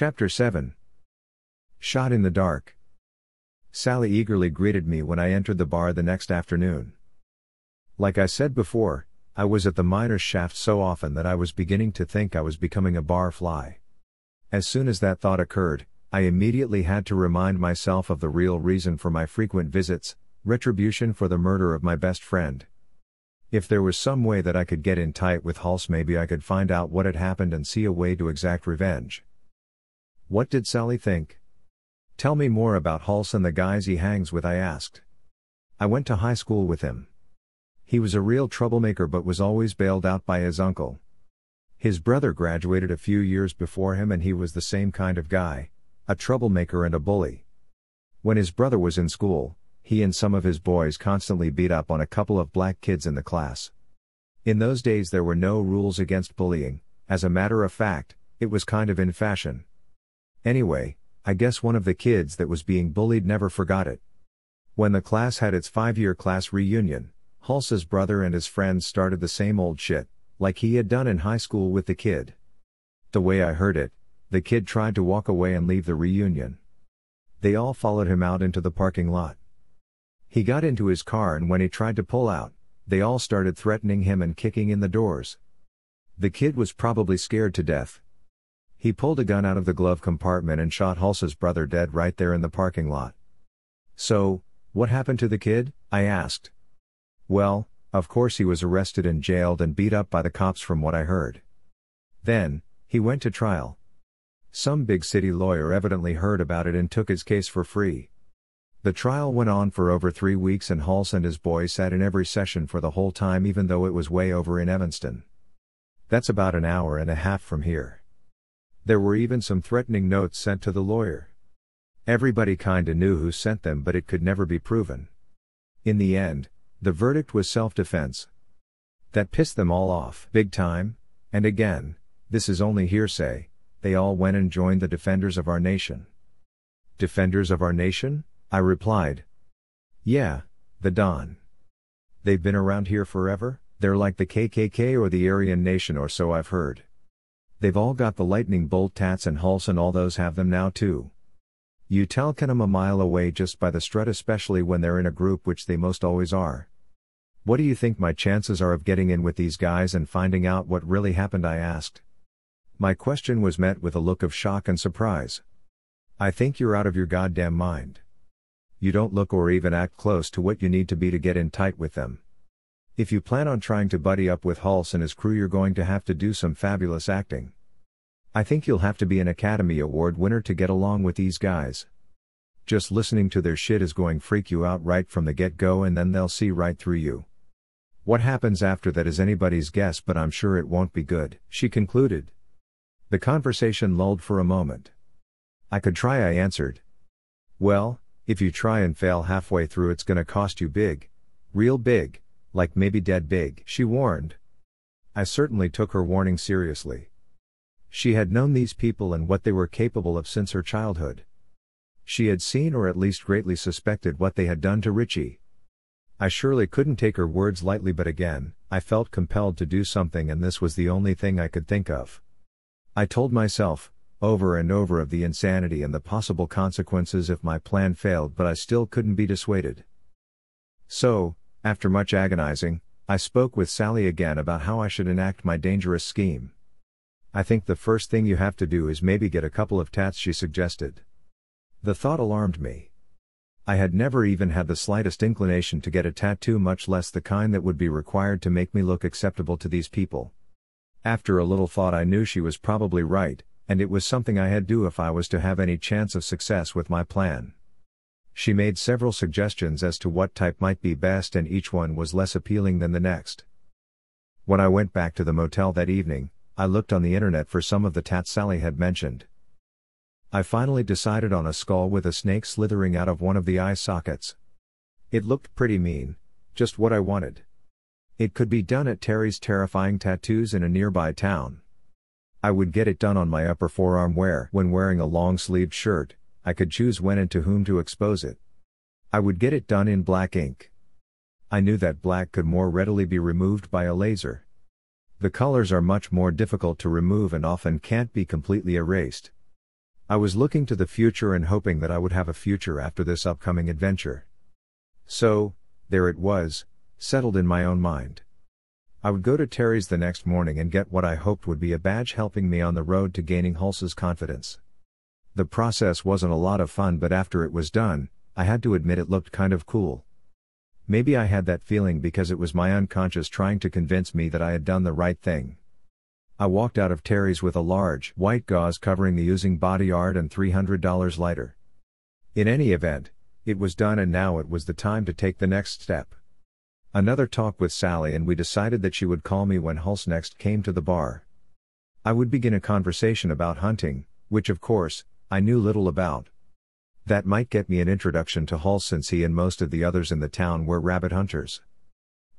Chapter 7 Shot in the Dark. Sally eagerly greeted me when I entered the bar the next afternoon. Like I said before, I was at the miner's shaft so often that I was beginning to think I was becoming a bar fly. As soon as that thought occurred, I immediately had to remind myself of the real reason for my frequent visits retribution for the murder of my best friend. If there was some way that I could get in tight with Hulse, maybe I could find out what had happened and see a way to exact revenge. What did Sally think? Tell me more about Hulse and the guys he hangs with, I asked. I went to high school with him. He was a real troublemaker but was always bailed out by his uncle. His brother graduated a few years before him and he was the same kind of guy a troublemaker and a bully. When his brother was in school, he and some of his boys constantly beat up on a couple of black kids in the class. In those days, there were no rules against bullying, as a matter of fact, it was kind of in fashion. Anyway, I guess one of the kids that was being bullied never forgot it. When the class had its five year class reunion, Hulse's brother and his friends started the same old shit, like he had done in high school with the kid. The way I heard it, the kid tried to walk away and leave the reunion. They all followed him out into the parking lot. He got into his car and when he tried to pull out, they all started threatening him and kicking in the doors. The kid was probably scared to death. He pulled a gun out of the glove compartment and shot Hulse's brother dead right there in the parking lot. So, what happened to the kid? I asked. Well, of course he was arrested and jailed and beat up by the cops from what I heard. Then, he went to trial. Some big city lawyer evidently heard about it and took his case for free. The trial went on for over three weeks and Hulse and his boy sat in every session for the whole time even though it was way over in Evanston. That's about an hour and a half from here. There were even some threatening notes sent to the lawyer. Everybody kinda knew who sent them but it could never be proven. In the end, the verdict was self-defense. That pissed them all off, big time, and again, this is only hearsay, they all went and joined the defenders of our nation. Defenders of our nation? I replied. Yeah, the Don. They've been around here forever, they're like the KKK or the Aryan Nation or so I've heard. They've all got the lightning bolt tats and Hulse and all those have them now too. You tell can a mile away just by the strut especially when they're in a group which they most always are. What do you think my chances are of getting in with these guys and finding out what really happened I asked. My question was met with a look of shock and surprise. I think you're out of your goddamn mind. You don't look or even act close to what you need to be to get in tight with them. If you plan on trying to buddy up with Hulse and his crew, you're going to have to do some fabulous acting. I think you'll have to be an Academy Award winner to get along with these guys. Just listening to their shit is going to freak you out right from the get go, and then they'll see right through you. What happens after that is anybody's guess, but I'm sure it won't be good, she concluded. The conversation lulled for a moment. I could try, I answered. Well, if you try and fail halfway through, it's gonna cost you big. Real big, like maybe dead big, she warned. I certainly took her warning seriously. She had known these people and what they were capable of since her childhood. She had seen or at least greatly suspected what they had done to Richie. I surely couldn't take her words lightly, but again, I felt compelled to do something, and this was the only thing I could think of. I told myself, over and over, of the insanity and the possible consequences if my plan failed, but I still couldn't be dissuaded. So, after much agonizing, I spoke with Sally again about how I should enact my dangerous scheme. I think the first thing you have to do is maybe get a couple of tats, she suggested. The thought alarmed me. I had never even had the slightest inclination to get a tattoo, much less the kind that would be required to make me look acceptable to these people. After a little thought, I knew she was probably right, and it was something I had to do if I was to have any chance of success with my plan. She made several suggestions as to what type might be best, and each one was less appealing than the next. When I went back to the motel that evening, I looked on the internet for some of the tats Sally had mentioned. I finally decided on a skull with a snake slithering out of one of the eye sockets. It looked pretty mean, just what I wanted. It could be done at Terry's Terrifying Tattoos in a nearby town. I would get it done on my upper forearm where, when wearing a long sleeved shirt, I could choose when and to whom to expose it. I would get it done in black ink. I knew that black could more readily be removed by a laser. The colors are much more difficult to remove and often can't be completely erased. I was looking to the future and hoping that I would have a future after this upcoming adventure. So, there it was, settled in my own mind. I would go to Terry's the next morning and get what I hoped would be a badge helping me on the road to gaining Hulse's confidence. The process wasn't a lot of fun, but after it was done, I had to admit it looked kind of cool. Maybe I had that feeling because it was my unconscious trying to convince me that I had done the right thing. I walked out of Terry's with a large, white gauze covering the using body art and $300 lighter. In any event, it was done and now it was the time to take the next step. Another talk with Sally and we decided that she would call me when Hulse next came to the bar. I would begin a conversation about hunting, which of course, I knew little about. That might get me an introduction to Hulse since he and most of the others in the town were rabbit hunters.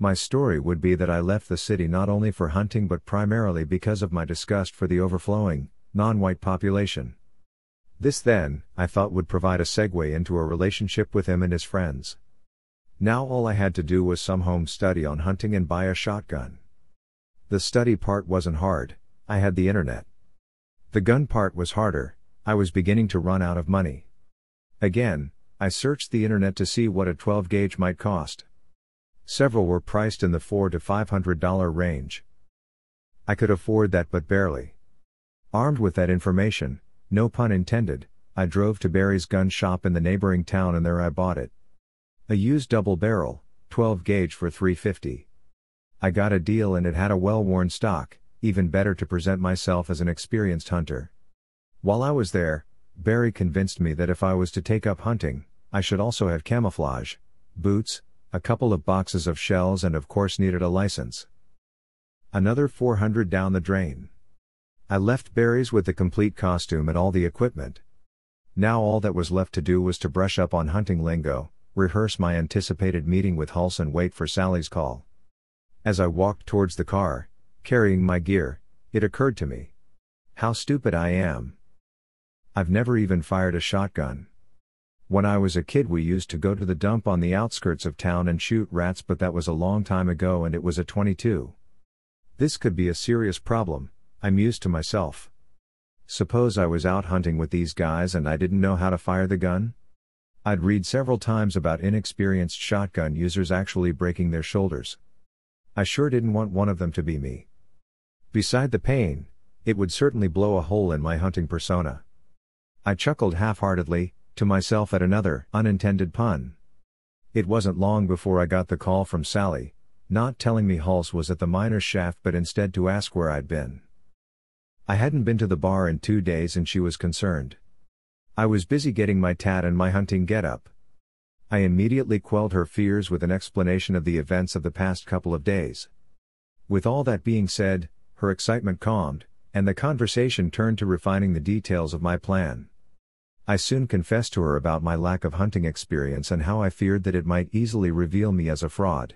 My story would be that I left the city not only for hunting but primarily because of my disgust for the overflowing, non white population. This then, I thought would provide a segue into a relationship with him and his friends. Now all I had to do was some home study on hunting and buy a shotgun. The study part wasn't hard, I had the internet. The gun part was harder, I was beginning to run out of money. Again, I searched the internet to see what a 12 gauge might cost. Several were priced in the 4 to $500 range. I could afford that but barely. Armed with that information, no pun intended, I drove to Barry's gun shop in the neighboring town and there I bought it. A used double barrel, 12 gauge for 350. I got a deal and it had a well-worn stock, even better to present myself as an experienced hunter. While I was there, Barry convinced me that if I was to take up hunting, I should also have camouflage, boots, a couple of boxes of shells, and of course needed a license. Another 400 down the drain. I left Barry's with the complete costume and all the equipment. Now all that was left to do was to brush up on hunting lingo, rehearse my anticipated meeting with Hulse and wait for Sally's call. As I walked towards the car, carrying my gear, it occurred to me. How stupid I am. I've never even fired a shotgun. When I was a kid, we used to go to the dump on the outskirts of town and shoot rats, but that was a long time ago and it was a 22. This could be a serious problem, I mused to myself. Suppose I was out hunting with these guys and I didn't know how to fire the gun? I'd read several times about inexperienced shotgun users actually breaking their shoulders. I sure didn't want one of them to be me. Beside the pain, it would certainly blow a hole in my hunting persona. I chuckled half heartedly, to myself at another, unintended pun. It wasn't long before I got the call from Sally, not telling me Hulse was at the miner's shaft but instead to ask where I'd been. I hadn't been to the bar in two days and she was concerned. I was busy getting my tat and my hunting getup. I immediately quelled her fears with an explanation of the events of the past couple of days. With all that being said, her excitement calmed, and the conversation turned to refining the details of my plan. I soon confessed to her about my lack of hunting experience and how I feared that it might easily reveal me as a fraud.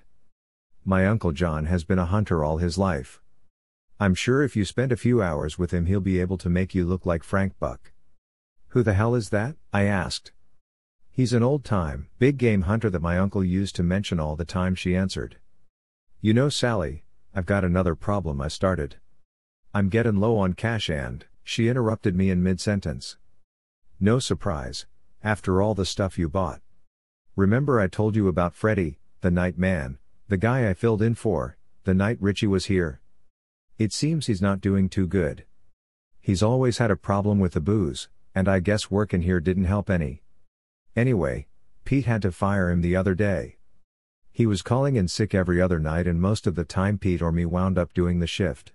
My Uncle John has been a hunter all his life. I'm sure if you spend a few hours with him, he'll be able to make you look like Frank Buck. Who the hell is that? I asked. He's an old time, big game hunter that my uncle used to mention all the time, she answered. You know, Sally, I've got another problem, I started. I'm getting low on cash and, she interrupted me in mid sentence. No surprise, after all the stuff you bought. Remember I told you about Freddy, the night man, the guy I filled in for, the night Richie was here? It seems he's not doing too good. He's always had a problem with the booze, and I guess working here didn't help any. Anyway, Pete had to fire him the other day. He was calling in sick every other night, and most of the time Pete or me wound up doing the shift.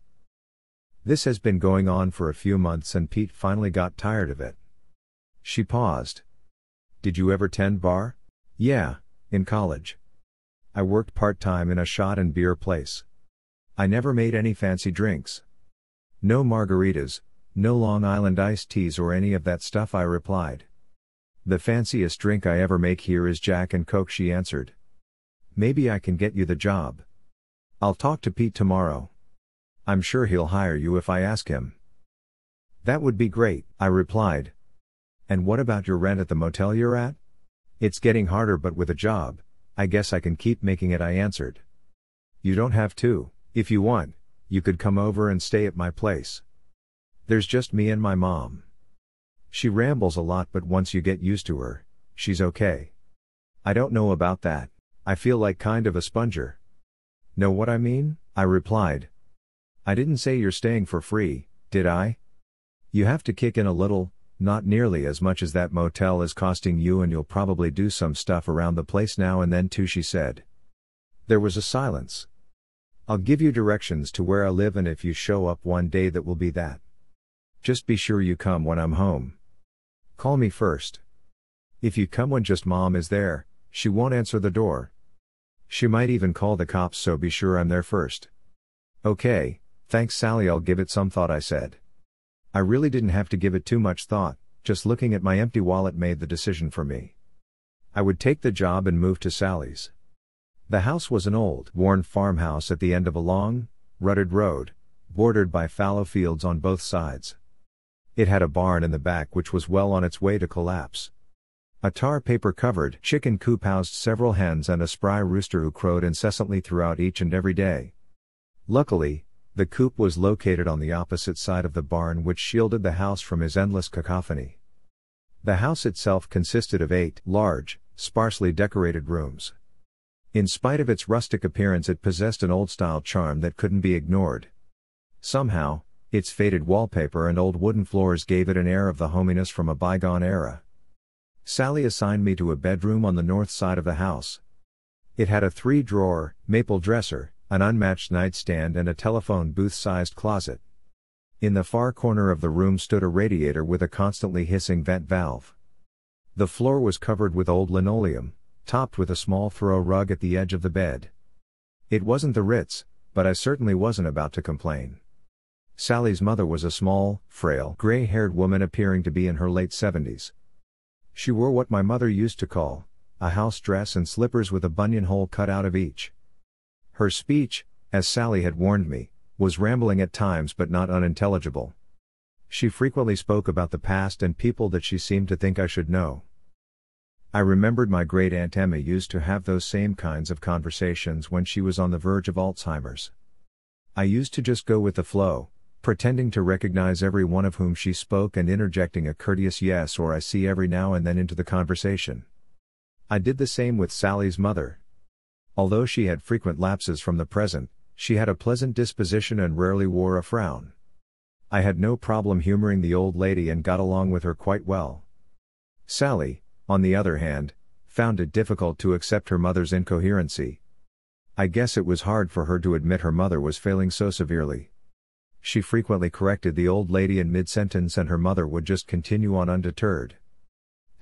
This has been going on for a few months, and Pete finally got tired of it. She paused. Did you ever tend bar? Yeah, in college. I worked part time in a shot and beer place. I never made any fancy drinks. No margaritas, no Long Island iced teas or any of that stuff, I replied. The fanciest drink I ever make here is Jack and Coke, she answered. Maybe I can get you the job. I'll talk to Pete tomorrow. I'm sure he'll hire you if I ask him. That would be great, I replied, and what about your rent at the motel you're at? It's getting harder, but with a job, I guess I can keep making it, I answered. You don't have to, if you want, you could come over and stay at my place. There's just me and my mom. She rambles a lot, but once you get used to her, she's okay. I don't know about that. I feel like kind of a sponger. Know what I mean? I replied. I didn't say you're staying for free, did I? You have to kick in a little, not nearly as much as that motel is costing you, and you'll probably do some stuff around the place now and then too, she said. There was a silence. I'll give you directions to where I live, and if you show up one day, that will be that. Just be sure you come when I'm home. Call me first. If you come when just mom is there, she won't answer the door. She might even call the cops, so be sure I'm there first. Okay, thanks, Sally. I'll give it some thought, I said. I really didn't have to give it too much thought, just looking at my empty wallet made the decision for me. I would take the job and move to Sally's. The house was an old, worn farmhouse at the end of a long, rutted road, bordered by fallow fields on both sides. It had a barn in the back which was well on its way to collapse. A tar paper covered chicken coop housed several hens and a spry rooster who crowed incessantly throughout each and every day. Luckily, the coop was located on the opposite side of the barn, which shielded the house from his endless cacophony. The house itself consisted of eight large, sparsely decorated rooms. In spite of its rustic appearance, it possessed an old style charm that couldn't be ignored. Somehow, its faded wallpaper and old wooden floors gave it an air of the hominess from a bygone era. Sally assigned me to a bedroom on the north side of the house. It had a three drawer, maple dresser, an unmatched nightstand, and a telephone booth sized closet. In the far corner of the room stood a radiator with a constantly hissing vent valve. The floor was covered with old linoleum, topped with a small throw rug at the edge of the bed. It wasn't the Ritz, but I certainly wasn't about to complain. Sally's mother was a small, frail, gray haired woman appearing to be in her late 70s. She wore what my mother used to call a house dress and slippers with a bunion hole cut out of each. Her speech, as Sally had warned me, was rambling at times but not unintelligible. She frequently spoke about the past and people that she seemed to think I should know. I remembered my great Aunt Emma used to have those same kinds of conversations when she was on the verge of Alzheimer's. I used to just go with the flow, pretending to recognize every one of whom she spoke and interjecting a courteous yes or I see every now and then into the conversation. I did the same with Sally's mother. Although she had frequent lapses from the present, she had a pleasant disposition and rarely wore a frown. I had no problem humoring the old lady and got along with her quite well. Sally, on the other hand, found it difficult to accept her mother's incoherency. I guess it was hard for her to admit her mother was failing so severely. She frequently corrected the old lady in mid sentence, and her mother would just continue on undeterred.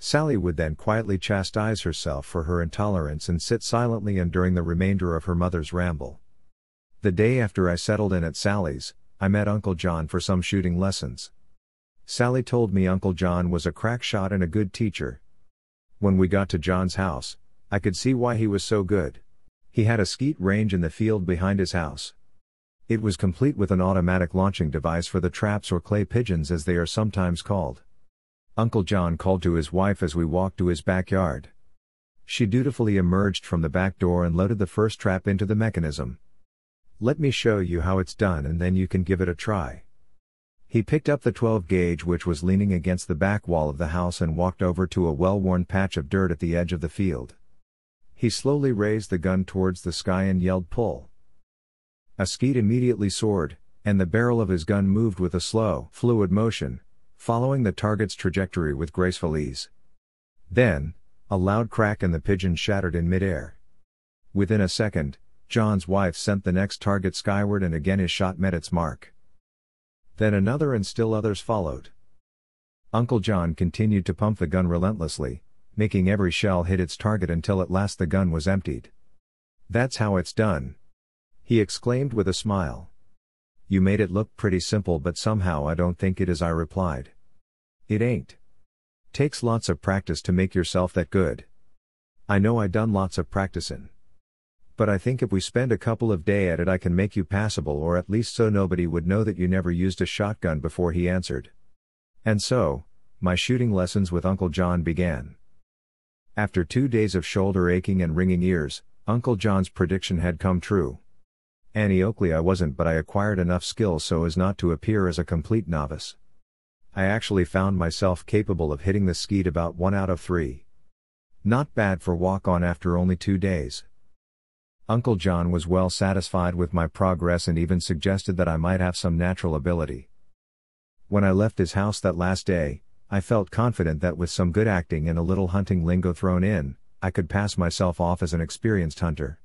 Sally would then quietly chastise herself for her intolerance and sit silently and during the remainder of her mother's ramble. The day after I settled in at Sally's, I met Uncle John for some shooting lessons. Sally told me Uncle John was a crack shot and a good teacher. When we got to John's house, I could see why he was so good. He had a skeet range in the field behind his house. It was complete with an automatic launching device for the traps or clay pigeons as they are sometimes called. Uncle John called to his wife as we walked to his backyard. She dutifully emerged from the back door and loaded the first trap into the mechanism. Let me show you how it's done and then you can give it a try. He picked up the 12 gauge which was leaning against the back wall of the house and walked over to a well worn patch of dirt at the edge of the field. He slowly raised the gun towards the sky and yelled pull. A skeet immediately soared, and the barrel of his gun moved with a slow, fluid motion, following the target's trajectory with graceful ease. Then, a loud crack and the pigeon shattered in midair. Within a second, John's wife sent the next target skyward and again his shot met its mark. Then another and still others followed. Uncle John continued to pump the gun relentlessly, making every shell hit its target until at last the gun was emptied. That's how it's done, he exclaimed with a smile. You made it look pretty simple, but somehow I don't think it is, I replied. It ain't. Takes lots of practice to make yourself that good. I know I done lots of practicin'. But I think if we spend a couple of day at it I can make you passable or at least so nobody would know that you never used a shotgun before he answered. And so, my shooting lessons with Uncle John began. After two days of shoulder aching and ringing ears, Uncle John's prediction had come true. Annie Oakley I wasn't but I acquired enough skill so as not to appear as a complete novice. I actually found myself capable of hitting the skeet about 1 out of 3. Not bad for walk on after only two days. Uncle John was well satisfied with my progress and even suggested that I might have some natural ability. When I left his house that last day, I felt confident that with some good acting and a little hunting lingo thrown in, I could pass myself off as an experienced hunter.